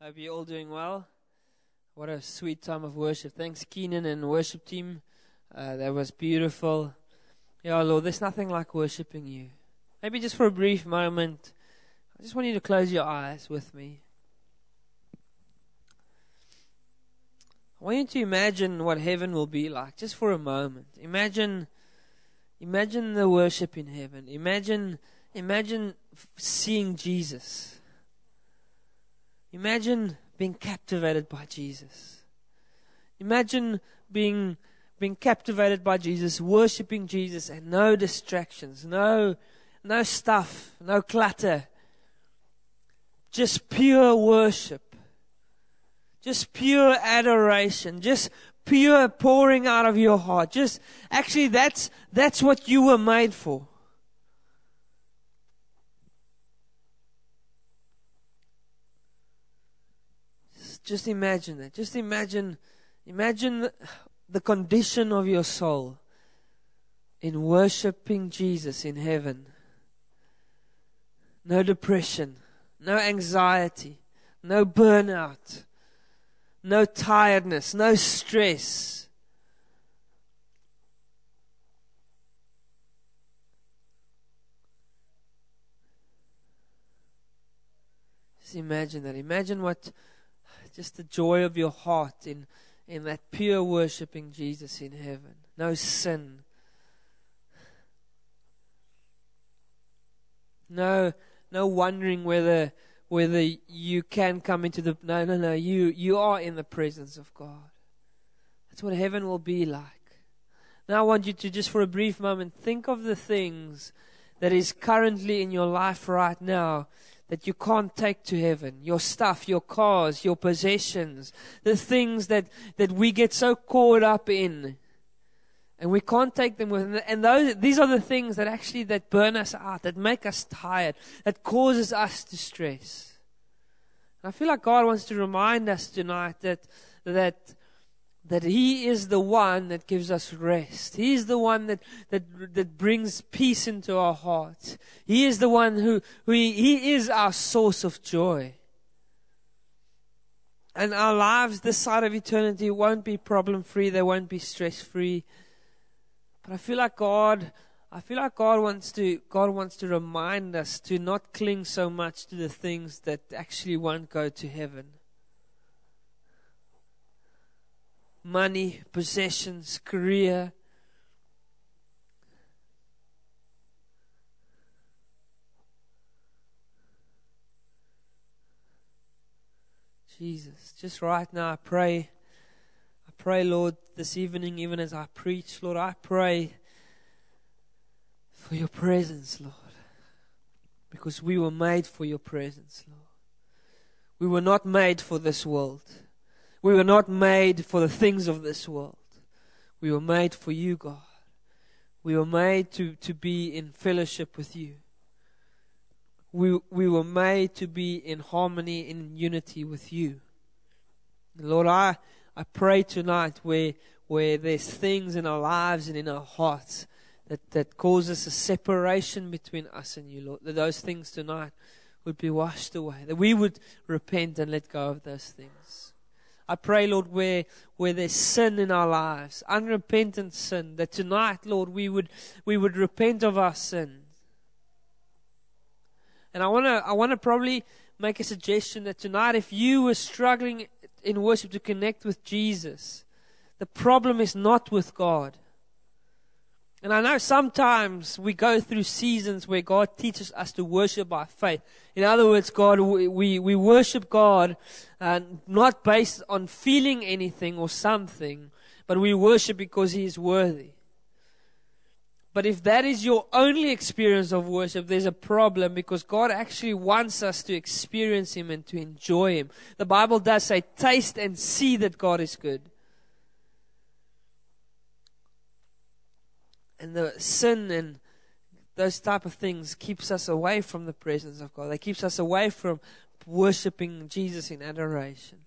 Hope you're all doing well. What a sweet time of worship. Thanks, Keenan and worship team. Uh, that was beautiful. Yeah, Lord, there's nothing like worshiping you. Maybe just for a brief moment, I just want you to close your eyes with me. I want you to imagine what heaven will be like, just for a moment. Imagine, imagine the worship in heaven. Imagine, imagine seeing Jesus. Imagine being captivated by Jesus. Imagine being being captivated by Jesus, worshiping Jesus and no distractions, no no stuff, no clutter. Just pure worship. Just pure adoration, just pure pouring out of your heart. Just actually that's that's what you were made for. Just imagine that. Just imagine, imagine the condition of your soul in worshiping Jesus in heaven. No depression, no anxiety, no burnout, no tiredness, no stress. Just imagine that. Imagine what just the joy of your heart in, in that pure worshiping Jesus in heaven. No sin. No, no wondering whether whether you can come into the no no no you you are in the presence of God. That's what heaven will be like. Now I want you to just for a brief moment think of the things that is currently in your life right now that you can't take to heaven. Your stuff, your cars, your possessions, the things that, that we get so caught up in. And we can't take them with, and those, these are the things that actually, that burn us out, that make us tired, that causes us to stress. I feel like God wants to remind us tonight that, that that He is the one that gives us rest. He is the one that, that, that brings peace into our hearts. He is the one who, who he, he is our source of joy. And our lives this side of eternity won't be problem free, they won't be stress free. But I feel like God I feel like God wants to God wants to remind us to not cling so much to the things that actually won't go to heaven. Money, possessions, career. Jesus, just right now, I pray. I pray, Lord, this evening, even as I preach, Lord, I pray for your presence, Lord. Because we were made for your presence, Lord. We were not made for this world. We were not made for the things of this world. We were made for you, God. We were made to, to be in fellowship with you. We, we were made to be in harmony, in unity with you. Lord, I, I pray tonight where, where there's things in our lives and in our hearts that, that causes a separation between us and you, Lord, that those things tonight would be washed away, that we would repent and let go of those things. I pray, Lord, where, where there's sin in our lives, unrepentant sin, that tonight, Lord, we would, we would repent of our sin. And I want to I wanna probably make a suggestion that tonight, if you were struggling in worship to connect with Jesus, the problem is not with God. And I know sometimes we go through seasons where God teaches us to worship by faith. In other words, God, we, we worship God uh, not based on feeling anything or something, but we worship because He is worthy. But if that is your only experience of worship, there's a problem because God actually wants us to experience Him and to enjoy Him. The Bible does say, taste and see that God is good. And the sin and those type of things keeps us away from the presence of God. It keeps us away from worshiping Jesus in adoration.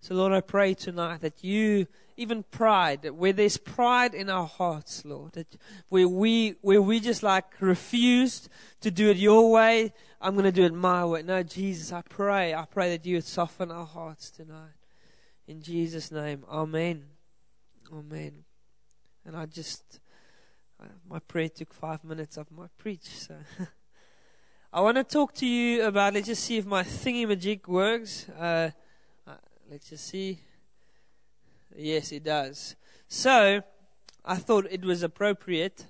So, Lord, I pray tonight that you, even pride, where there's pride in our hearts, Lord, that where we, where we just like refused to do it your way, I'm going to do it my way. No, Jesus, I pray, I pray that you would soften our hearts tonight. In Jesus' name, Amen. Amen. And I just, my prayer took five minutes of my preach, so. I want to talk to you about, let's just see if my thingy magic works. Uh, Let's just see. Yes, it does. So, I thought it was appropriate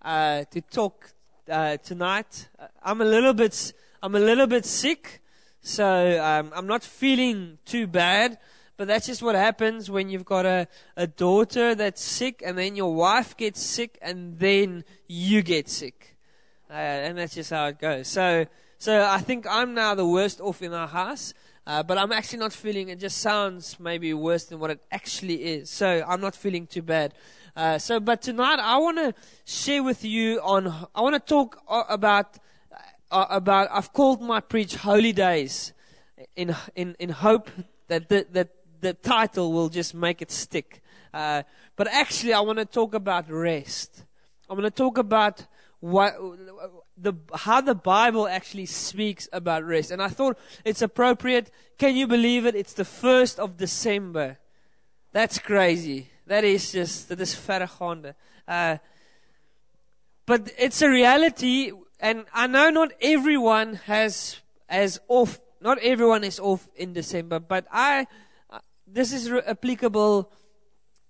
uh, to talk uh, tonight. I'm a little bit, I'm a little bit sick, so um, I'm not feeling too bad. But that's just what happens when you've got a, a daughter that's sick, and then your wife gets sick, and then you get sick, uh, and that's just how it goes. So, so I think I'm now the worst off in our house. Uh, but I'm actually not feeling, it just sounds maybe worse than what it actually is. So I'm not feeling too bad. Uh, so, but tonight I want to share with you on, I want to talk about, uh, about, I've called my preach Holy Days in, in, in hope that that the title will just make it stick. Uh, but actually I want to talk about rest. I want to talk about what, the, how the Bible actually speaks about rest. And I thought it's appropriate. Can you believe it? It's the 1st of December. That's crazy. That is just, that is verregaande. Uh, but it's a reality, and I know not everyone has, has off, not everyone is off in December, but I, this is re- applicable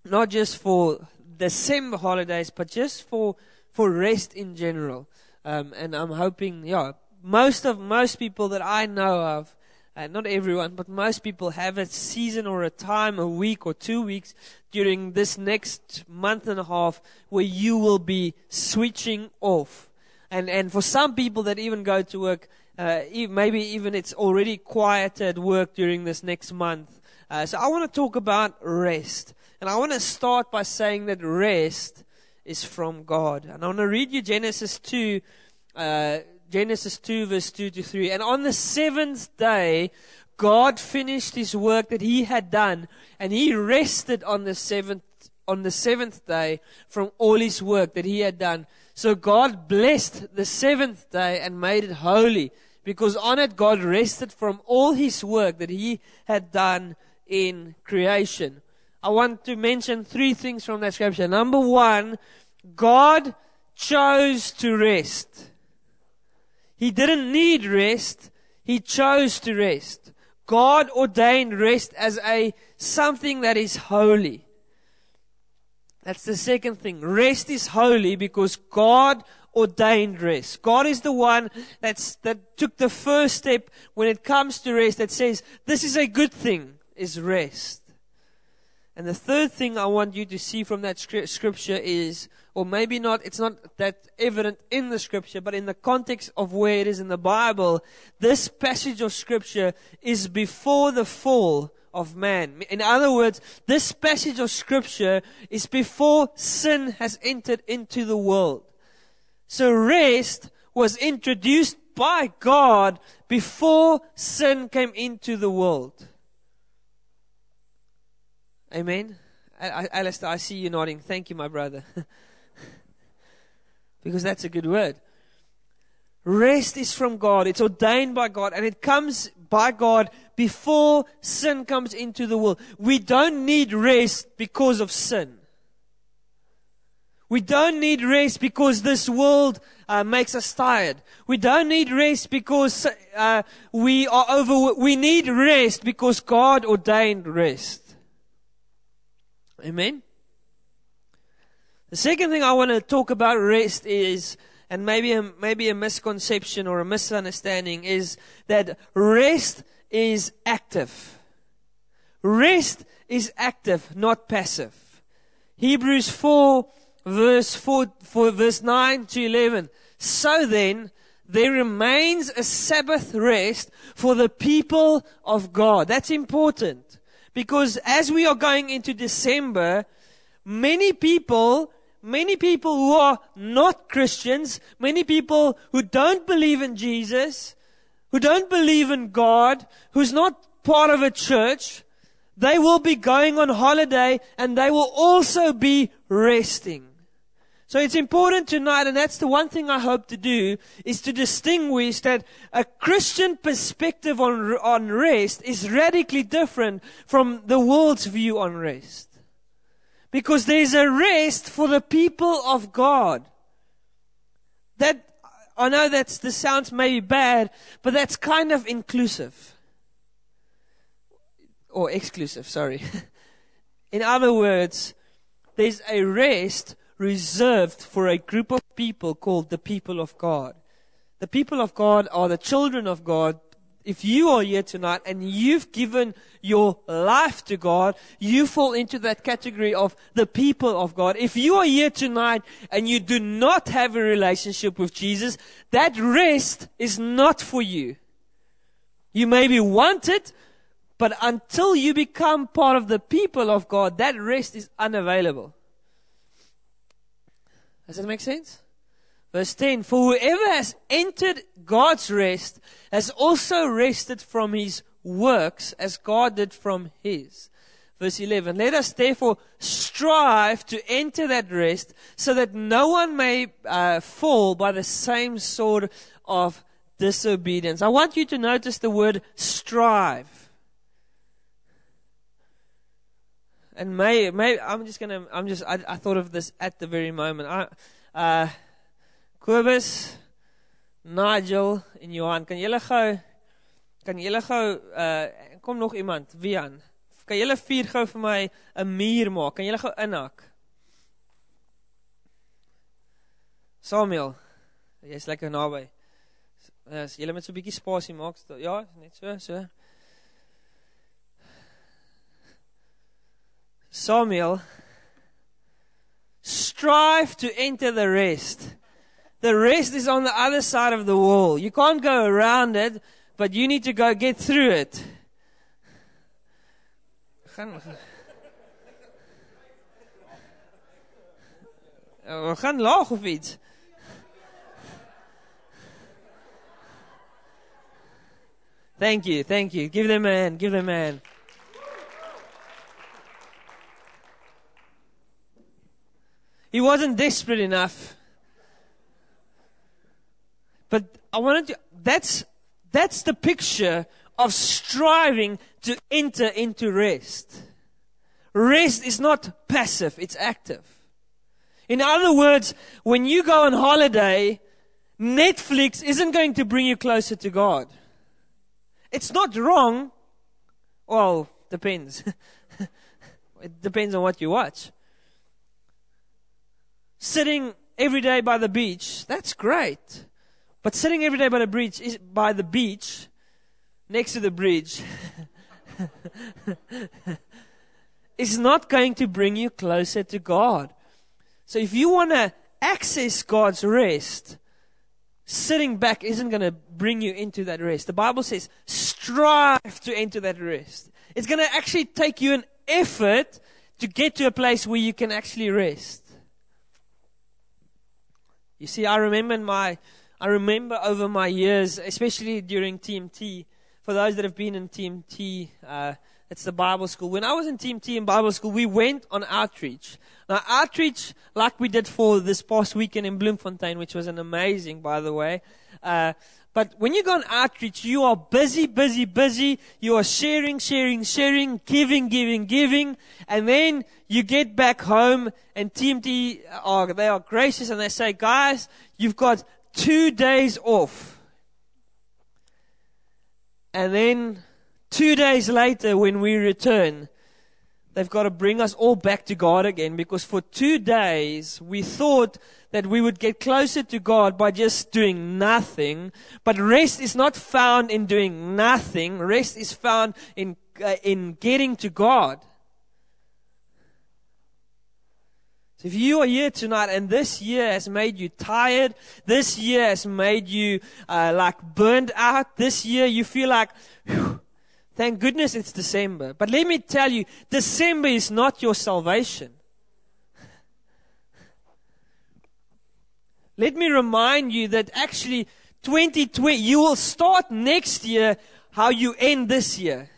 not just for the December holidays, but just for, for rest in general. Um, and I'm hoping, yeah, most of most people that I know of, uh, not everyone, but most people have a season or a time, a week or two weeks during this next month and a half where you will be switching off. And and for some people that even go to work, uh, maybe even it's already quiet at work during this next month. Uh, so I want to talk about rest, and I want to start by saying that rest is from God. And I want to read you Genesis 2, uh, Genesis 2 verse 2 to 3. And on the seventh day, God finished his work that he had done and he rested on the seventh, on the seventh day from all his work that he had done. So God blessed the seventh day and made it holy because on it God rested from all his work that he had done in creation. I want to mention three things from that scripture. Number one, God chose to rest. He didn't need rest. He chose to rest. God ordained rest as a something that is holy. That's the second thing. Rest is holy because God ordained rest. God is the one that's, that took the first step when it comes to rest that says, this is a good thing, is rest. And the third thing I want you to see from that scripture is, or maybe not, it's not that evident in the scripture, but in the context of where it is in the Bible, this passage of scripture is before the fall of man. In other words, this passage of scripture is before sin has entered into the world. So rest was introduced by God before sin came into the world. Amen. Alistair, I see you nodding. Thank you, my brother. because that's a good word. Rest is from God. It's ordained by God and it comes by God before sin comes into the world. We don't need rest because of sin. We don't need rest because this world uh, makes us tired. We don't need rest because uh, we are over. We need rest because God ordained rest. Amen. The second thing I want to talk about rest is, and maybe a, maybe a misconception or a misunderstanding is that rest is active. Rest is active, not passive. Hebrews 4 verse 4, 4 verse 9 to 11. So then, there remains a Sabbath rest for the people of God. That's important. Because as we are going into December, many people, many people who are not Christians, many people who don't believe in Jesus, who don't believe in God, who's not part of a church, they will be going on holiday and they will also be resting. So it's important tonight, and that's the one thing I hope to do, is to distinguish that a Christian perspective on, on rest is radically different from the world's view on rest. Because there's a rest for the people of God. That, I know that's, this sounds maybe bad, but that's kind of inclusive. Or exclusive, sorry. In other words, there's a rest reserved for a group of people called the people of God. The people of God are the children of God. If you are here tonight and you've given your life to God, you fall into that category of the people of God. If you are here tonight and you do not have a relationship with Jesus, that rest is not for you. You maybe want it, but until you become part of the people of God, that rest is unavailable. Does that make sense? Verse 10 For whoever has entered God's rest has also rested from his works as God did from his. Verse 11 Let us therefore strive to enter that rest so that no one may uh, fall by the same sort of disobedience. I want you to notice the word strive. And may, may I'm just gonna, I'm just, I, I thought of this at the very moment. I, uh, Kobus, Nigel en Johan, kan julle gou, kan julle gou, uh, kom nog iemand, Wian, kan julle vier gou vir my een muur maak, kan julle gou inhak? Samuel, jy is lekker nabij. As julle met so'n bykie spasie maak, ja, net so, so. Samuel, strive to enter the rest. The rest is on the other side of the wall. You can't go around it, but you need to go get through it. Oh, we gaan laag of iets. Thank you, thank you. Give them a hand, give them a hand. He wasn't desperate enough. But I wanted to, that's, that's the picture of striving to enter into rest. Rest is not passive, it's active. In other words, when you go on holiday, Netflix isn't going to bring you closer to God. It's not wrong. Well, depends. it depends on what you watch sitting every day by the beach, that's great. But sitting every day by the beach is by the beach next to the bridge is not going to bring you closer to God. So if you want to access God's rest, sitting back isn't going to bring you into that rest. The Bible says strive to enter that rest. It's going to actually take you an effort to get to a place where you can actually rest. You see, I remember my, I remember over my years, especially during TMT, for those that have been in TMT, uh, it's the Bible school. When I was in TMT in Bible school, we went on outreach. Now, outreach, like we did for this past weekend in Bloemfontein, which was an amazing, by the way, uh, but when you go on outreach, you are busy, busy, busy. You are sharing, sharing, sharing, giving, giving, giving. And then you get back home and TMT are, they are gracious and they say, guys, you've got two days off. And then two days later when we return, they've got to bring us all back to God again because for two days we thought that we would get closer to God by just doing nothing. But rest is not found in doing nothing. Rest is found in, uh, in getting to God. So if you are here tonight and this year has made you tired, this year has made you uh, like burned out, this year you feel like, whew, Thank goodness it's December. But let me tell you, December is not your salvation. Let me remind you that actually 2020, you will start next year how you end this year.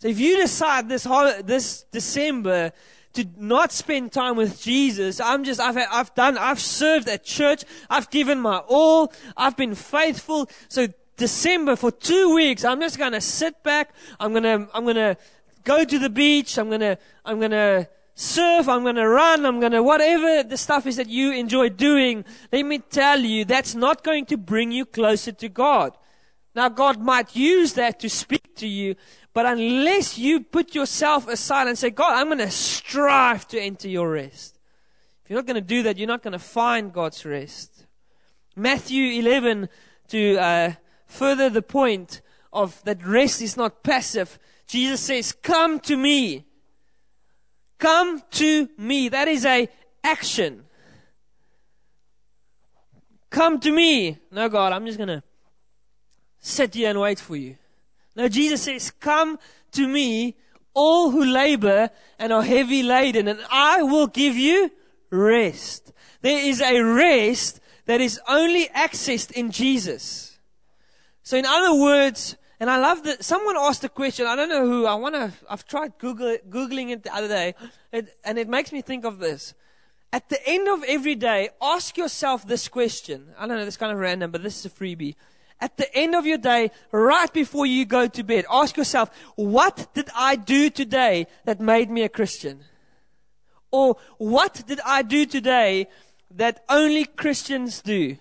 So if you decide this hol- this December to not spend time with Jesus, I'm just I've I've done I've served at church, I've given my all, I've been faithful. So December for two weeks, I'm just gonna sit back. I'm gonna I'm gonna go to the beach. I'm gonna I'm gonna surf. I'm gonna run. I'm gonna whatever the stuff is that you enjoy doing. Let me tell you, that's not going to bring you closer to God. Now, God might use that to speak to you, but unless you put yourself aside and say, God, I'm going to strive to enter your rest. If you're not going to do that, you're not going to find God's rest. Matthew 11, to uh, further the point of that rest is not passive, Jesus says, Come to me. Come to me. That is a action. Come to me. No, God, I'm just going to sit here and wait for you. No, Jesus says, Come to me, all who labor and are heavy laden, and I will give you rest. There is a rest that is only accessed in Jesus. So, in other words, and I love that someone asked a question. I don't know who. I want to. I've tried Google, googling it the other day, it, and it makes me think of this. At the end of every day, ask yourself this question. I don't know. This kind of random, but this is a freebie at the end of your day, right before you go to bed, ask yourself, what did I do today that made me a Christian? Or what did I do today that only Christians do?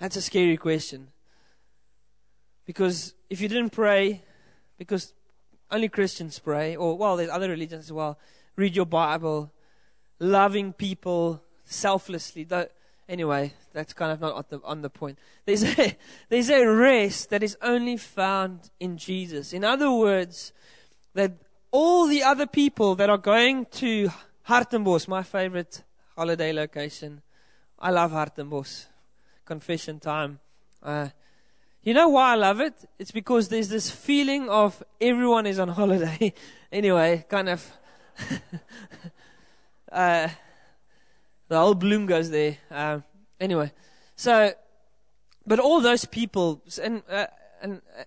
That's a scary question. Because if you didn't pray, because only Christians pray, or well, there's other religions as well, read your Bible, loving people selflessly. Anyway, that's kind of not on the, on the point. There's a, there's a rest that is only found in Jesus. In other words, that all the other people that are going to Hartenbos, my favorite holiday location, I love Hartenbos. Confession time. Uh, you know why I love it? It's because there's this feeling of everyone is on holiday. anyway, kind of. uh, the whole Bloem goes there. Um, anyway, so, but all those people and uh, and uh,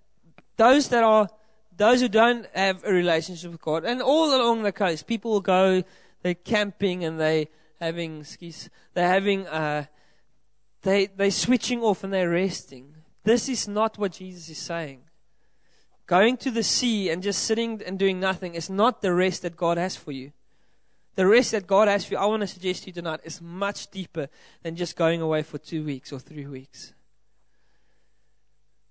those that are those who don't have a relationship with God, and all along the coast, people will go, they're camping and they having skis, they're having, uh, they they switching off and they're resting. This is not what Jesus is saying. Going to the sea and just sitting and doing nothing is not the rest that God has for you. The rest that God has for you, I want to suggest to you tonight, is much deeper than just going away for two weeks or three weeks.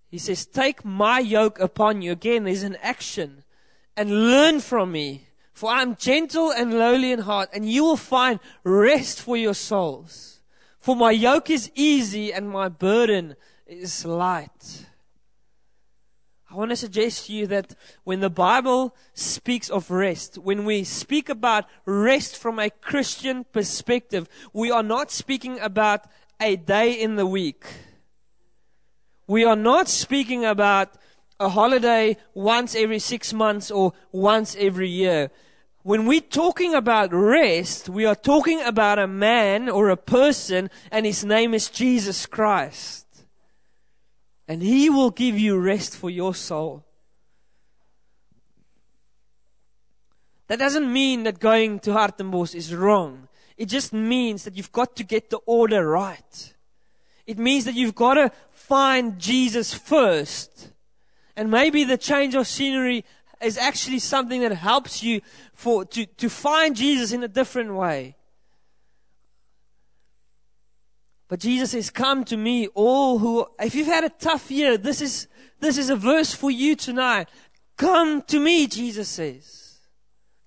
He says, Take my yoke upon you. Again, there's an action. And learn from me. For I am gentle and lowly in heart, and you will find rest for your souls. For my yoke is easy and my burden is light. I want to suggest to you that when the Bible speaks of rest, when we speak about rest from a Christian perspective, we are not speaking about a day in the week. We are not speaking about a holiday once every six months or once every year. When we're talking about rest, we are talking about a man or a person, and his name is Jesus Christ and He will give you rest for your soul. That doesn't mean that going to Hartenbos is wrong. It just means that you've got to get the order right. It means that you've got to find Jesus first. And maybe the change of scenery is actually something that helps you for, to, to find Jesus in a different way. But Jesus says, Come to me, all who, if you've had a tough year, this is, this is a verse for you tonight. Come to me, Jesus says.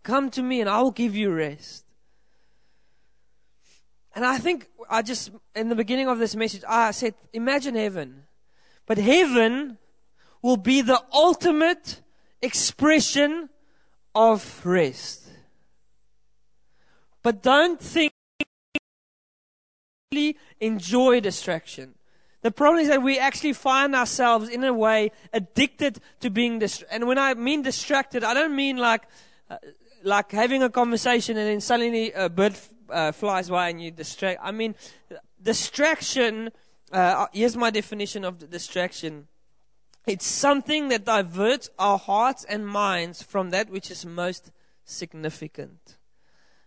Come to me and I will give you rest. And I think I just, in the beginning of this message, I said, imagine heaven. But heaven will be the ultimate expression of rest. But don't think enjoy distraction. The problem is that we actually find ourselves in a way addicted to being distracted. And when I mean distracted, I don't mean like, uh, like having a conversation and then suddenly a bird uh, flies by and you distract. I mean, distraction, uh, here's my definition of distraction. It's something that diverts our hearts and minds from that which is most significant.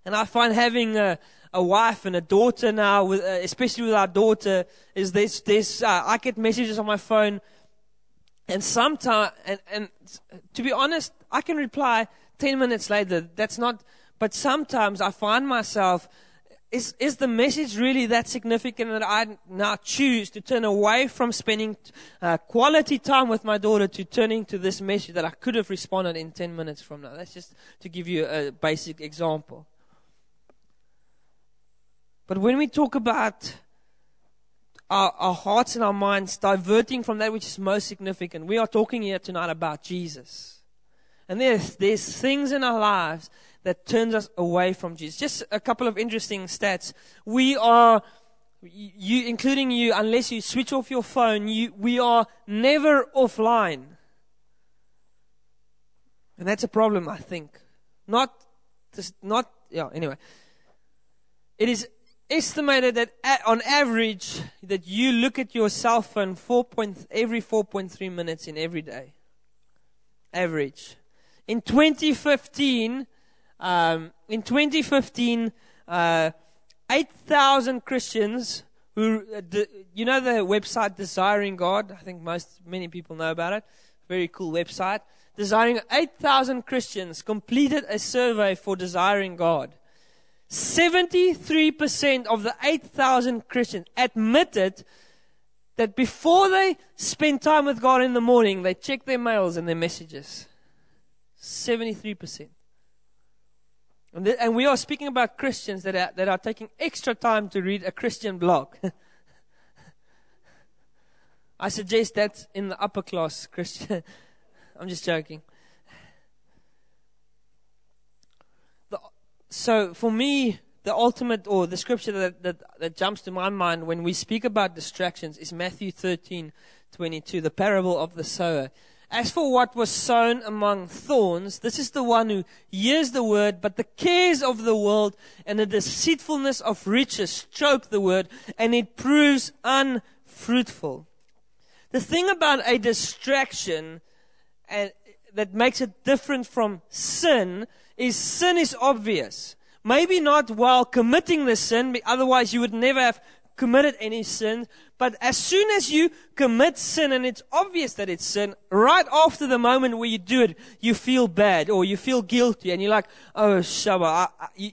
And I find having a, a wife and a daughter now, with, uh, especially with our daughter, is this, this, uh, I get messages on my phone and sometimes, and, and to be honest, I can reply 10 minutes later. That's not, but sometimes I find myself, is, is the message really that significant that I now choose to turn away from spending uh, quality time with my daughter to turning to this message that I could have responded in 10 minutes from now? That's just to give you a basic example. But when we talk about our, our hearts and our minds diverting from that which is most significant. We are talking here tonight about Jesus. And there's, there's things in our lives that turns us away from Jesus. Just a couple of interesting stats. We are, you, including you, unless you switch off your phone, you, we are never offline. And that's a problem, I think. Not, just not, yeah, anyway. It is estimated that on average that you look at your cell phone 4 point, every 4.3 minutes in every day. Average. In 2015, um, in 2015, uh, 8,000 Christians who, uh, de, you know the website Desiring God? I think most, many people know about it. Very cool website. Desiring 8,000 Christians completed a survey for Desiring God. 73% of the 8,000 Christians admitted that before they spend time with God in the morning, they check their mails and their messages. 73%. And, we are speaking about Christians that are, that are taking extra time to read a Christian blog. I suggest that in the upper class Christian. I'm just joking. so for me, the ultimate or the scripture that, that, that jumps to my mind when we speak about distractions is Matthew 13, 22, the parable of the sower. As for what was sown among thorns, this is the one who hears the word, but the cares of the world and the deceitfulness of riches choke the word, and it proves unfruitful. The thing about a distraction and that makes it different from sin is sin is obvious. Maybe not while committing the sin, otherwise you would never have committed any sin. But as soon as you commit sin and it's obvious that it's sin, right after the moment where you do it, you feel bad or you feel guilty and you're like, oh, Shabba,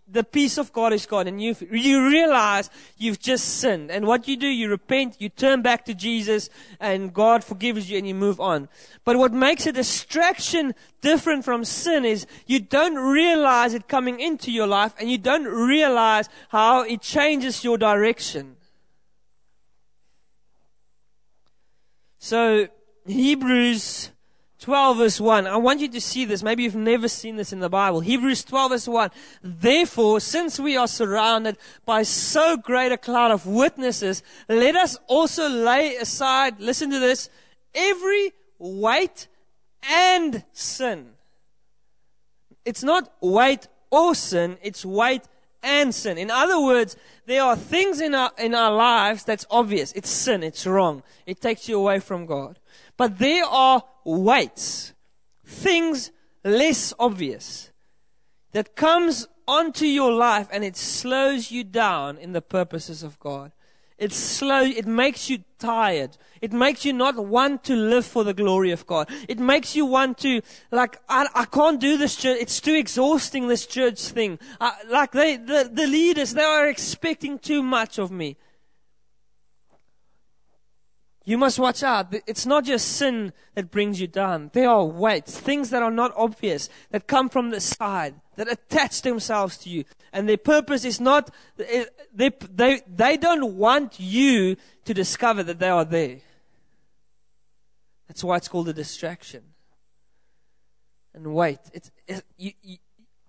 the peace of God is gone and you, you realize you've just sinned. And what you do, you repent, you turn back to Jesus and God forgives you and you move on. But what makes a distraction different from sin is you don't realize it coming into your life and you don't realize how it changes your direction. So, Hebrews 12 verse 1. I want you to see this. Maybe you've never seen this in the Bible. Hebrews 12 verse 1. Therefore, since we are surrounded by so great a cloud of witnesses, let us also lay aside, listen to this, every weight and sin. It's not weight or sin, it's weight and sin. In other words, there are things in our, in our lives that's obvious. It's sin. It's wrong. It takes you away from God. But there are weights, things less obvious that comes onto your life and it slows you down in the purposes of God. It's slow. It makes you tired. It makes you not want to live for the glory of God. It makes you want to, like, I, I can't do this church. It's too exhausting, this church thing. I, like, they, the, the leaders, they are expecting too much of me. You must watch out. It's not just sin that brings you down. There are weights, things that are not obvious, that come from the side, that attach themselves to you. And their purpose is not, eh, they, they, they don't want you to discover that they are there. That's why it's called a distraction. And wait, it's, it's you, you,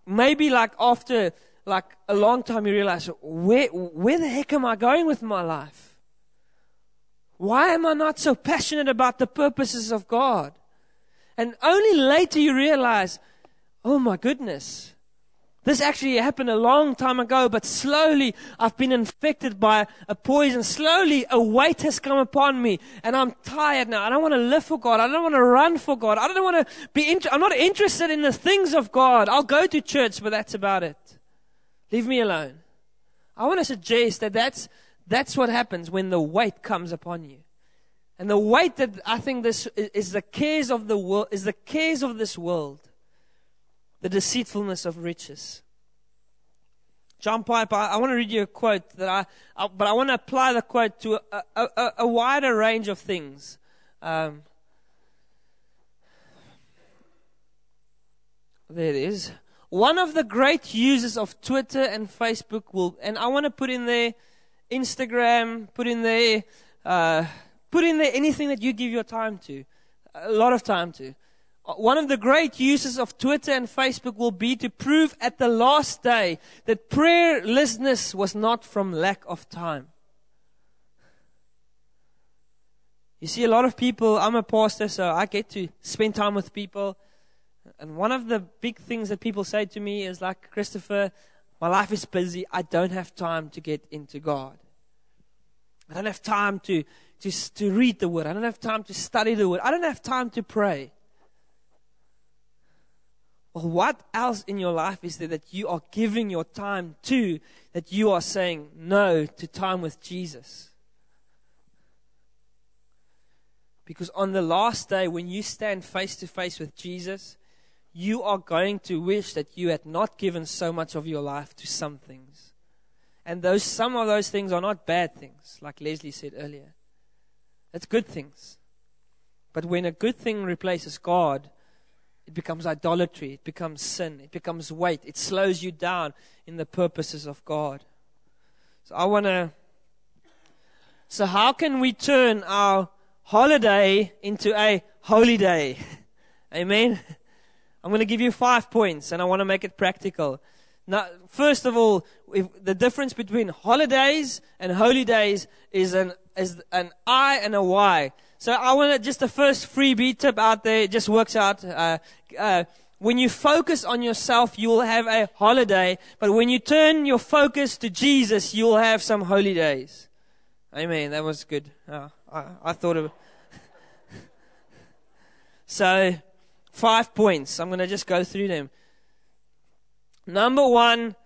maybe like after like a long time you realize, where, where the heck am I going with my life? Why am I not so passionate about the purposes of God? And only later you realize, oh my goodness, This actually happened a long time ago, but slowly I've been infected by a poison. Slowly a weight has come upon me and I'm tired now. I don't want to live for God. I don't want to run for God. I don't want to be, I'm not interested in the things of God. I'll go to church, but that's about it. Leave me alone. I want to suggest that that's, that's what happens when the weight comes upon you. And the weight that I think this is the cares of the world, is the cares of this world the deceitfulness of riches. John Piper, I, I want to read you a quote that I, I but I want to apply the quote to a, a, a wider range of things. Um, there it is. One of the great users of Twitter and Facebook will, and I want to put in there Instagram, put in there, uh, put in there anything that you give your time to, a lot of time to. One of the great uses of Twitter and Facebook will be to prove at the last day that prayerlessness was not from lack of time. You see, a lot of people, I'm a pastor, so I get to spend time with people. And one of the big things that people say to me is like, Christopher, my life is busy. I don't have time to get into God. I don't have time to, to, to read the Word. I don't have time to study the Word. I don't have time to pray. What else in your life is there that you are giving your time to that you are saying no to time with Jesus? Because on the last day, when you stand face to face with Jesus, you are going to wish that you had not given so much of your life to some things. And those, some of those things are not bad things, like Leslie said earlier. It's good things. But when a good thing replaces God, it becomes idolatry, it becomes sin, it becomes weight, it slows you down in the purposes of God. So I want to. So, how can we turn our holiday into a holy day? Amen. I'm going to give you five points and I want to make it practical. Now, first of all, the difference between holidays and holy days is an, is an I and a Y. So I want to just the first freebie tip out there. It just works out. Uh, uh, when you focus on yourself, you will have a holiday. But when you turn your focus to Jesus, you will have some holy days. Amen. That was good. Oh, I, I thought of. so, five points. I'm going to just go through them. Number one,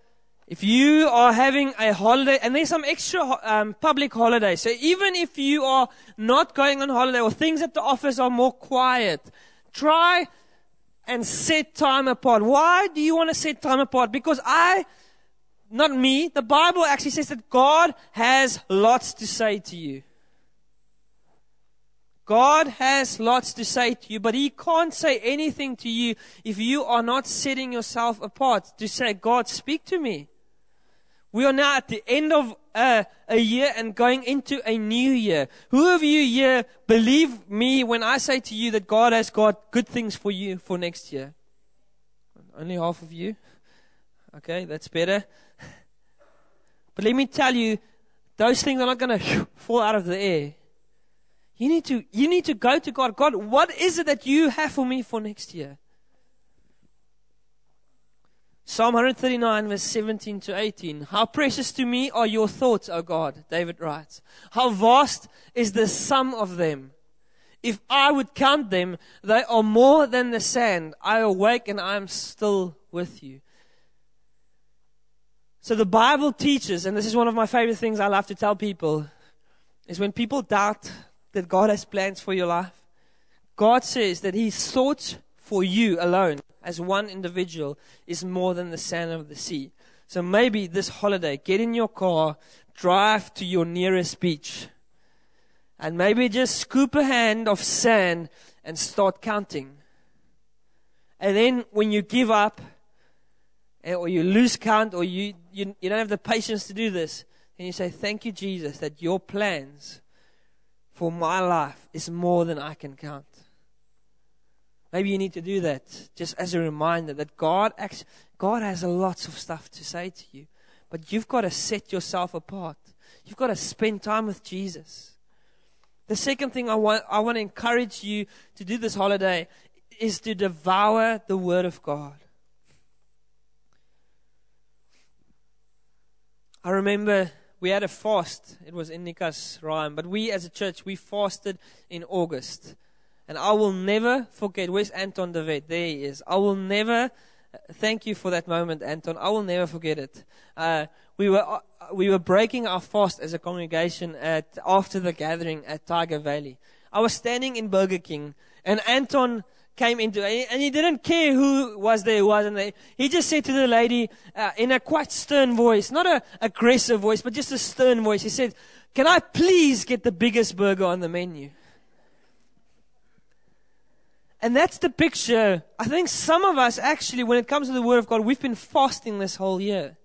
if you are having a holiday, and there's some extra um, public holidays, so even if you are not going on holiday or things at the office are more quiet, try and set time apart. Why do you want to set time apart? Because I, not me, the Bible actually says that God has lots to say to you. God has lots to say to you, but He can't say anything to you if you are not setting yourself apart to say, God, speak to me. We are now at the end of uh, a year and going into a new year. Who of you here believe me when I say to you that God has got good things for you for next year? Only half of you? Okay, that's better. But let me tell you, those things are not going to fall out of the air. You need to, you need to go to God. God, what is it that you have for me for next year? Psalm 139, verse 17 to 18. How precious to me are your thoughts, O God, David writes. How vast is the sum of them. If I would count them, they are more than the sand. I awake and I am still with you. So the Bible teaches, and this is one of my favorite things I love to tell people, is when people doubt that God has plans for your life, God says that His thoughts for you alone as one individual is more than the sand of the sea. So maybe this holiday, get in your car, drive to your nearest beach, and maybe just scoop a hand of sand and start counting. And then when you give up, eh, or you lose count, or you, you, you don't have the patience to do this, then you say, Thank you, Jesus, that your plans for my life is more than I can count. Maybe you need to do that just as a reminder that God actually, God has lots of stuff to say to you, but you've got to set yourself apart. You've got to spend time with Jesus. The second thing I want, I want to encourage you to do this holiday is to devour the Word of God. I remember we had a fast. It was in Nikas Ryan, but we as a church we fasted in August, and I will never forget. Where's Anton de Wet? There he is. I will never. Thank you for that moment, Anton. I will never forget it. Uh, we were uh, we were breaking our fast as a congregation at after the gathering at Tyger Valley. I was standing in Burger King, and Anton came into and he didn't care who was there, who wasn't there. He just said to the lady uh, in a quite stern voice, not a aggressive voice, but just a stern voice. He said, "Can I please get the biggest burger on the menu?" And that's the picture. I think some of us actually, when it comes to the Word of God, we've been fasting this whole year.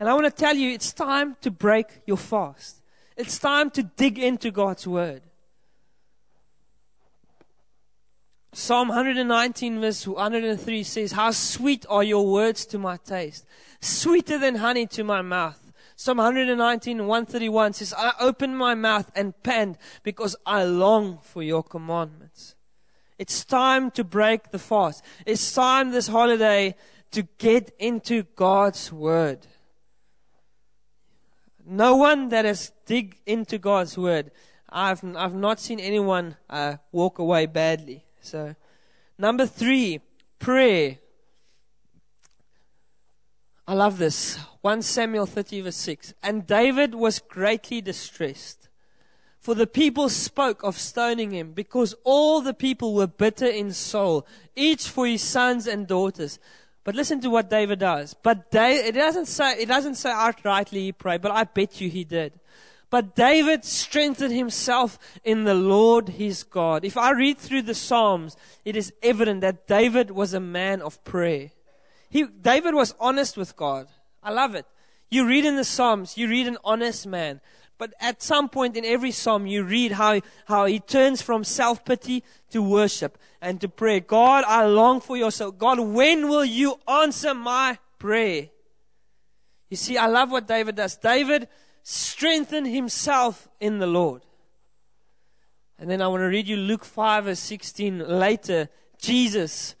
And I want to tell you, it's time to break your fast. It's time to dig into God's Word. Psalm 119, verse 103 says, How sweet are your words to my taste, sweeter than honey to my mouth. Psalm 119, 131 says, I opened my mouth and panned because I long for your commandments. It's time to break the fast. It's time this holiday to get into God's word. No one that has dig into God's word, I've, I've not seen anyone uh, walk away badly. So, number three, prayer. I love this. 1 Samuel 30, verse 6. And David was greatly distressed, for the people spoke of stoning him, because all the people were bitter in soul, each for his sons and daughters. But listen to what David does. But David, it doesn't say, it doesn't say outrightly he prayed, but I bet you he did. But David strengthened himself in the Lord his God. If I read through the Psalms, it is evident that David was a man of prayer. He, David was honest with God. I love it. You read in the Psalms, you read an honest man. But at some point in every psalm, you read how, how he turns from self pity to worship and to prayer. God, I long for your soul. God, when will you answer my prayer? You see, I love what David does. David strengthened himself in the Lord. And then I want to read you Luke 5 verse 16. Later, Jesus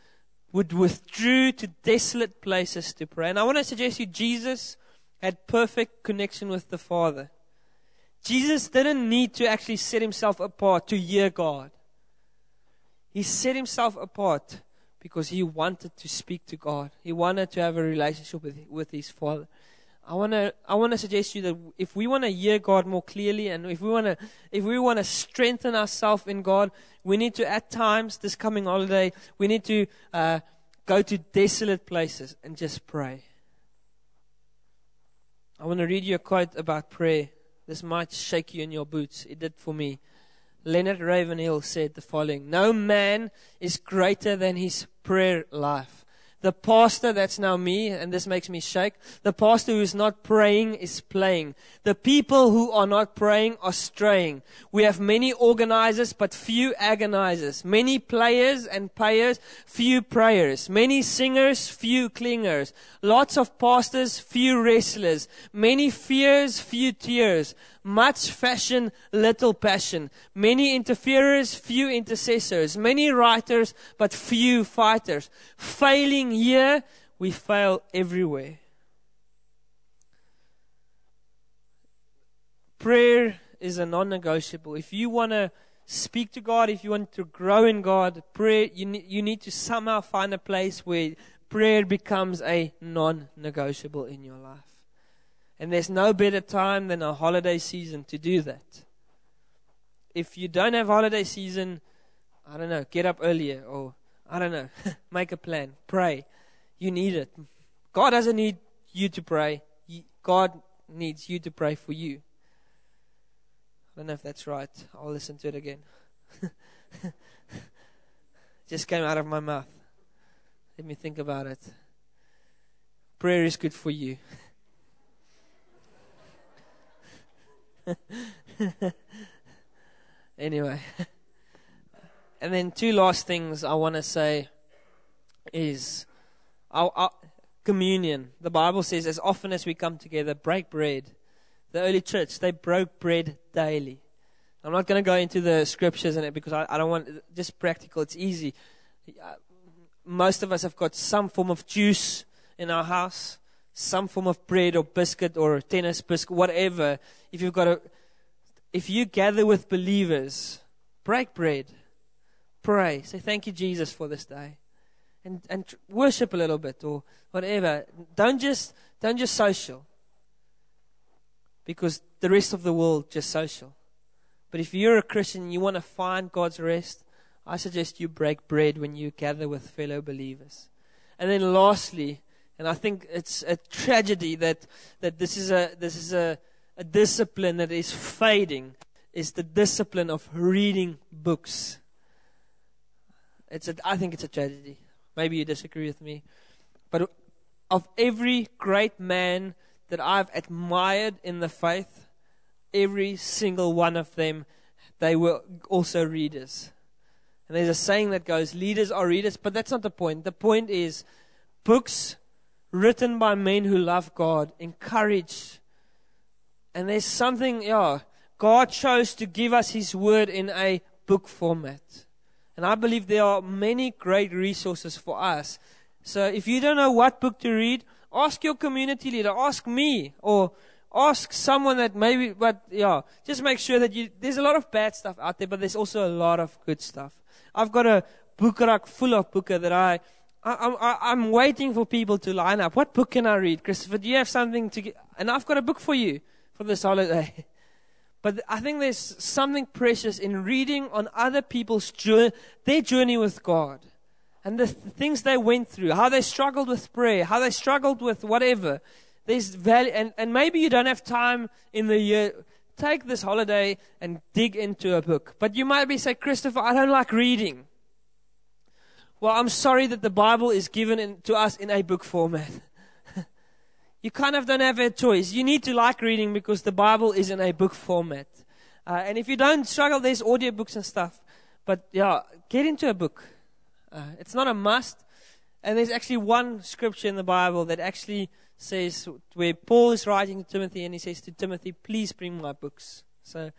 would withdrew to desolate places to pray. And I want to suggest you Jesus had perfect connection with the Father. Jesus didn't need to actually set himself apart to hear God. He set himself apart because he wanted to speak to God. He wanted to have a relationship with, with his Father. I want to I want to suggest to you that if we want to hear God more clearly and if we want to if we want to strengthen ourselves in God, we need to at times this coming holiday we need to uh, go to desolate places and just pray. I want to read you a quote about prayer. This might shake you in your boots. It did for me. Leonard Ravenhill said the following: No man is greater than his prayer life. The pastor, that's now me, and this makes me shake. The pastor who is not praying is playing. The people who are not praying are straying. We have many organizers, but few agonizers. Many players and payers, few prayers. Many singers, few clingers. Lots of pastors, few wrestlers. Many fears, few tears. Much fashion, little passion. Many interferers, few intercessors. Many writers, but few fighters. Failing here, we fail everywhere. Prayer is a non negotiable. If you want to speak to God, if you want to grow in God, prayer, you, ne- you need to somehow find a place where prayer becomes a non negotiable in your life. And there's no better time than a holiday season to do that. If you don't have holiday season, I don't know, get up earlier or I don't know, make a plan, pray. You need it. God doesn't need you to pray. God needs you to pray for you. I don't know if that's right. I'll listen to it again. Just came out of my mouth. Let me think about it. Prayer is good for you. anyway. And then two last things I want to say is our, our, communion. The Bible says, as often as we come together, break bread. The early church, they broke bread daily. I'm not going to go into the scriptures in it because I, I don't want, just practical, it's easy. Most of us have got some form of juice in our house. some form of bread or biscuit or tennis biscuit, whatever, if you've got a, if you gather with believers, break bread, pray, say thank you Jesus for this day, and and worship a little bit or whatever. Don't just don't just social, because the rest of the world just social. But if you're a Christian and you want to find God's rest, I suggest you break bread when you gather with fellow believers. And then lastly, and I think it's a tragedy that, that this is, a, this is a, a discipline that is fading, is the discipline of reading books. It's a, I think it's a tragedy. Maybe you disagree with me. But of every great man that I've admired in the faith, every single one of them, they were also readers. And there's a saying that goes, leaders are readers, but that's not the point. The point is, books written by men who love God encourage. And there's something, yeah, God chose to give us His Word in a book format. And I believe there are many great resources for us. So if you don't know what book to read, ask your community leader, ask me, or ask someone that maybe, but yeah, just make sure that you, there's a lot of bad stuff out there, but there's also a lot of good stuff. I've got a book rack full of books that I, I, I, am waiting for people to line up. What book can I read? Christopher, do you have something to get? And I've got a book for you for this holiday. But I think there's something precious in reading on other people's journey, their journey with God and the th- things they went through, how they struggled with prayer, how they struggled with whatever. There's value, and, and maybe you don't have time in the year. Take this holiday and dig into a book. But you might be say, Christopher, I don't like reading. Well, I'm sorry that the Bible is given in, to us in a book format. You kind of don't have a choice. You need to like reading because the Bible is in a book format. Uh, and if you don't struggle, there's audiobooks and stuff. But yeah, get into a book. Uh, it's not a must. And there's actually one scripture in the Bible that actually says where Paul is writing to Timothy and he says to Timothy, please bring my books. So,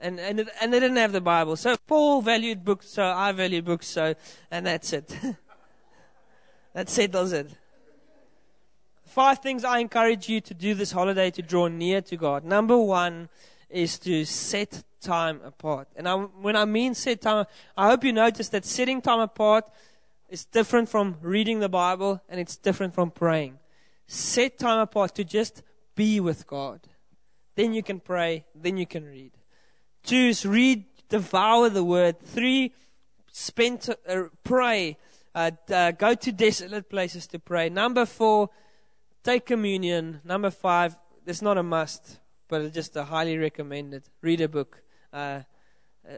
and, and, it, and they didn't have the Bible. So Paul valued books, so I value books, so, and that's it. that settles it. Five things I encourage you to do this holiday to draw near to God. Number one is to set time apart. And I, when I mean set time, I hope you notice that setting time apart is different from reading the Bible and it's different from praying set time apart to just be with God. Then you can pray, then you can read. Two is read, devour the word. Three, spend, uh, pray. Uh, uh, go to desolate places to pray. Number four, take communion. Number five, it's not a must, but it's just a highly recommended. Read a book. Uh,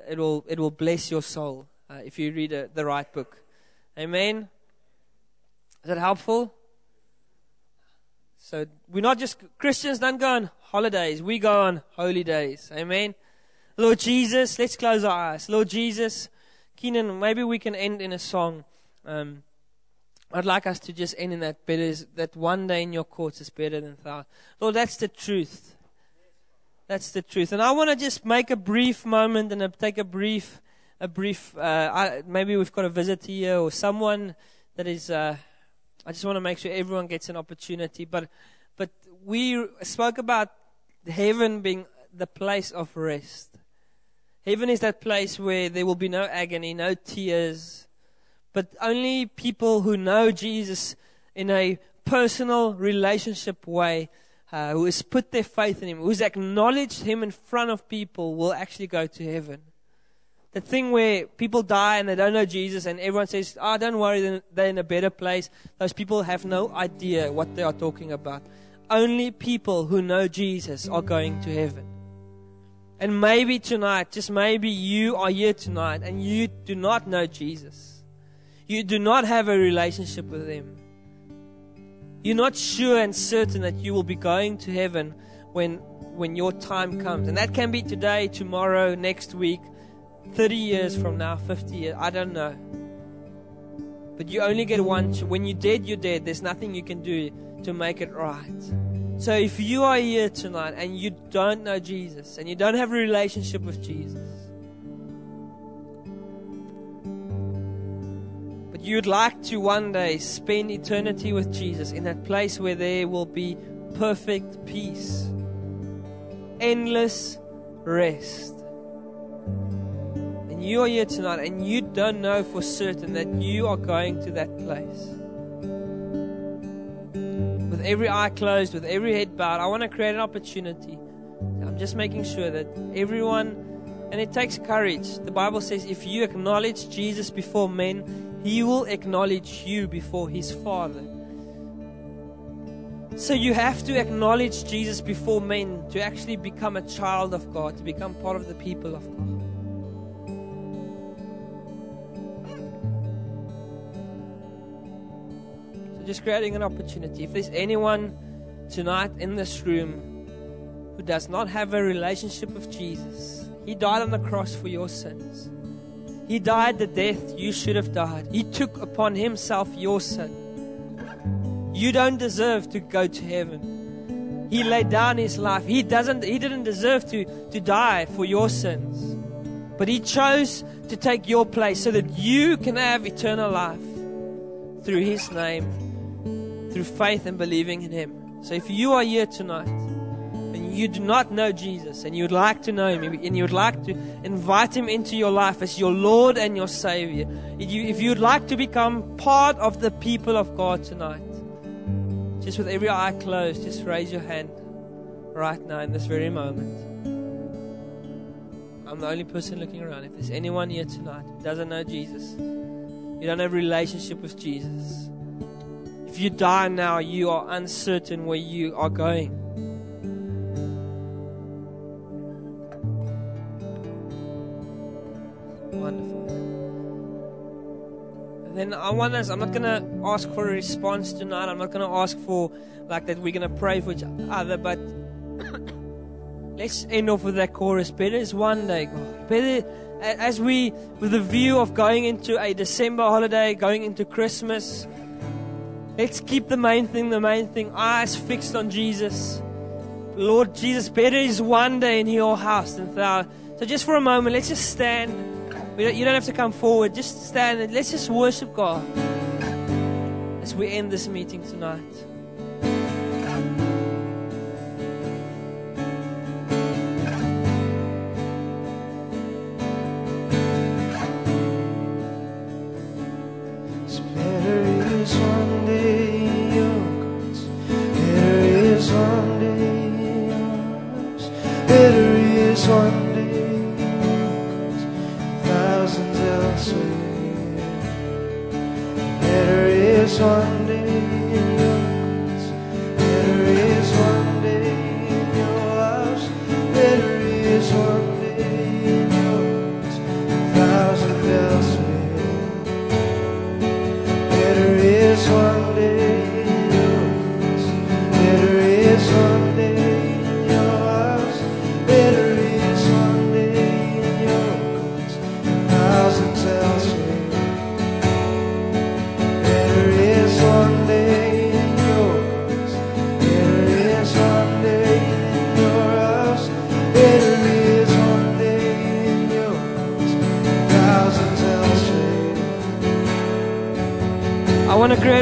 it will it will bless your soul uh, if you read a, the right book. Amen. Is that helpful? So we're not just Christians don't go on holidays, we go on holy days. Amen. Lord Jesus, let's close our eyes. Lord Jesus, Keenan, maybe we can end in a song. Um, I'd like us to just end in that better that one day in your courts is better than thousand. Lord, that's the truth. That's the truth. And I want to just make a brief moment and take a brief, a brief. Uh, I, maybe we've got a visitor here or someone that is. Uh, I just want to make sure everyone gets an opportunity. But, but we spoke about heaven being the place of rest. Heaven is that place where there will be no agony, no tears, but only people who know Jesus in a personal relationship way, uh, who has put their faith in Him, who's acknowledged Him in front of people, will actually go to heaven. The thing where people die and they don't know Jesus, and everyone says, "Ah, oh, don't worry, they're in a better place." Those people have no idea what they are talking about. Only people who know Jesus are going to heaven. And maybe tonight, just maybe you are here tonight and you do not know Jesus. You do not have a relationship with Him. You're not sure and certain that you will be going to heaven when, when your time comes. And that can be today, tomorrow, next week 30 years from now, 50 years, I don't know. But you only get one. When you're dead, you're dead. There's nothing you can do to make it right. So if you are here tonight and you don't know Jesus and you don't have a relationship with Jesus, you'd like to one day spend eternity with Jesus in that place where there will be perfect peace, endless rest. And you are here tonight and you don't know for certain that you are going to that place. With every eye closed, with every head bowed, I want to create an opportunity. I'm just making sure that everyone and it takes courage. The Bible says if you acknowledge Jesus before men, he will acknowledge you before his Father. So you have to acknowledge Jesus before men to actually become a child of God, to become part of the people of God. So just creating an opportunity. If there's anyone tonight in this room who does not have a relationship with Jesus, he died on the cross for your sins. He died the death you should have died. He took upon himself your sin. You don't deserve to go to heaven. He laid down his life. He doesn't he didn't deserve to, to die for your sins. But he chose to take your place so that you can have eternal life through his name, through faith and believing in him. So if you are here tonight you do not know Jesus and you'd like to know Him and you'd like to invite Him into your life as your Lord and your Savior, if you'd like to become part of the people of God tonight, just with every eye closed, just raise your hand right now in this very moment. I'm the only person looking around. If there's anyone here tonight who doesn't know Jesus, you don't have a relationship with Jesus. If you die now, you are uncertain where you are going. Then I want us, I'm not going to ask for a response tonight. I'm not going to ask for, like, that we're going to pray for each other, but let's end off with that chorus. Better is one day, God. Better, as we, with the view of going into a December holiday, going into Christmas, let's keep the main thing the main thing. Eyes fixed on Jesus. Lord Jesus, better is one day in your house than thousand. So just for a moment, let's just stand. Don't, you don't have to come forward. Just stand and let's just worship God as we end this meeting tonight.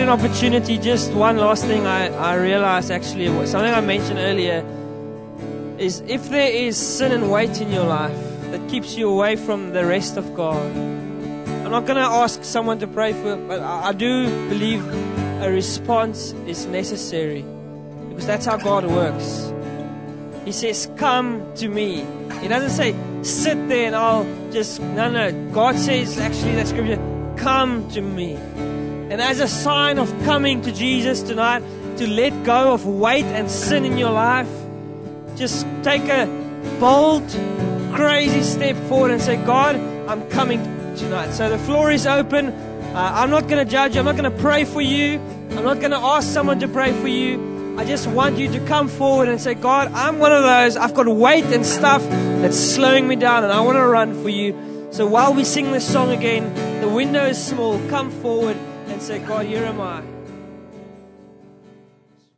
Opportunity, just one last thing I, I realized actually, something I mentioned earlier, is if there is sin and weight in your life that keeps you away from the rest of God, I'm not going to ask someone to pray for but I, I do believe a response is necessary because that's how God works. He says, Come to me. He doesn't say, Sit there and I'll just. No, no. God says, actually, that scripture, Come to me. And as a sign of coming to Jesus tonight, to let go of weight and sin in your life, just take a bold, crazy step forward and say, God, I'm coming tonight. So the floor is open. Uh, I'm not going to judge you. I'm not going to pray for you. I'm not going to ask someone to pray for you. I just want you to come forward and say, God, I'm one of those. I've got weight and stuff that's slowing me down, and I want to run for you. So while we sing this song again, the window is small. Come forward and say, God, here am I.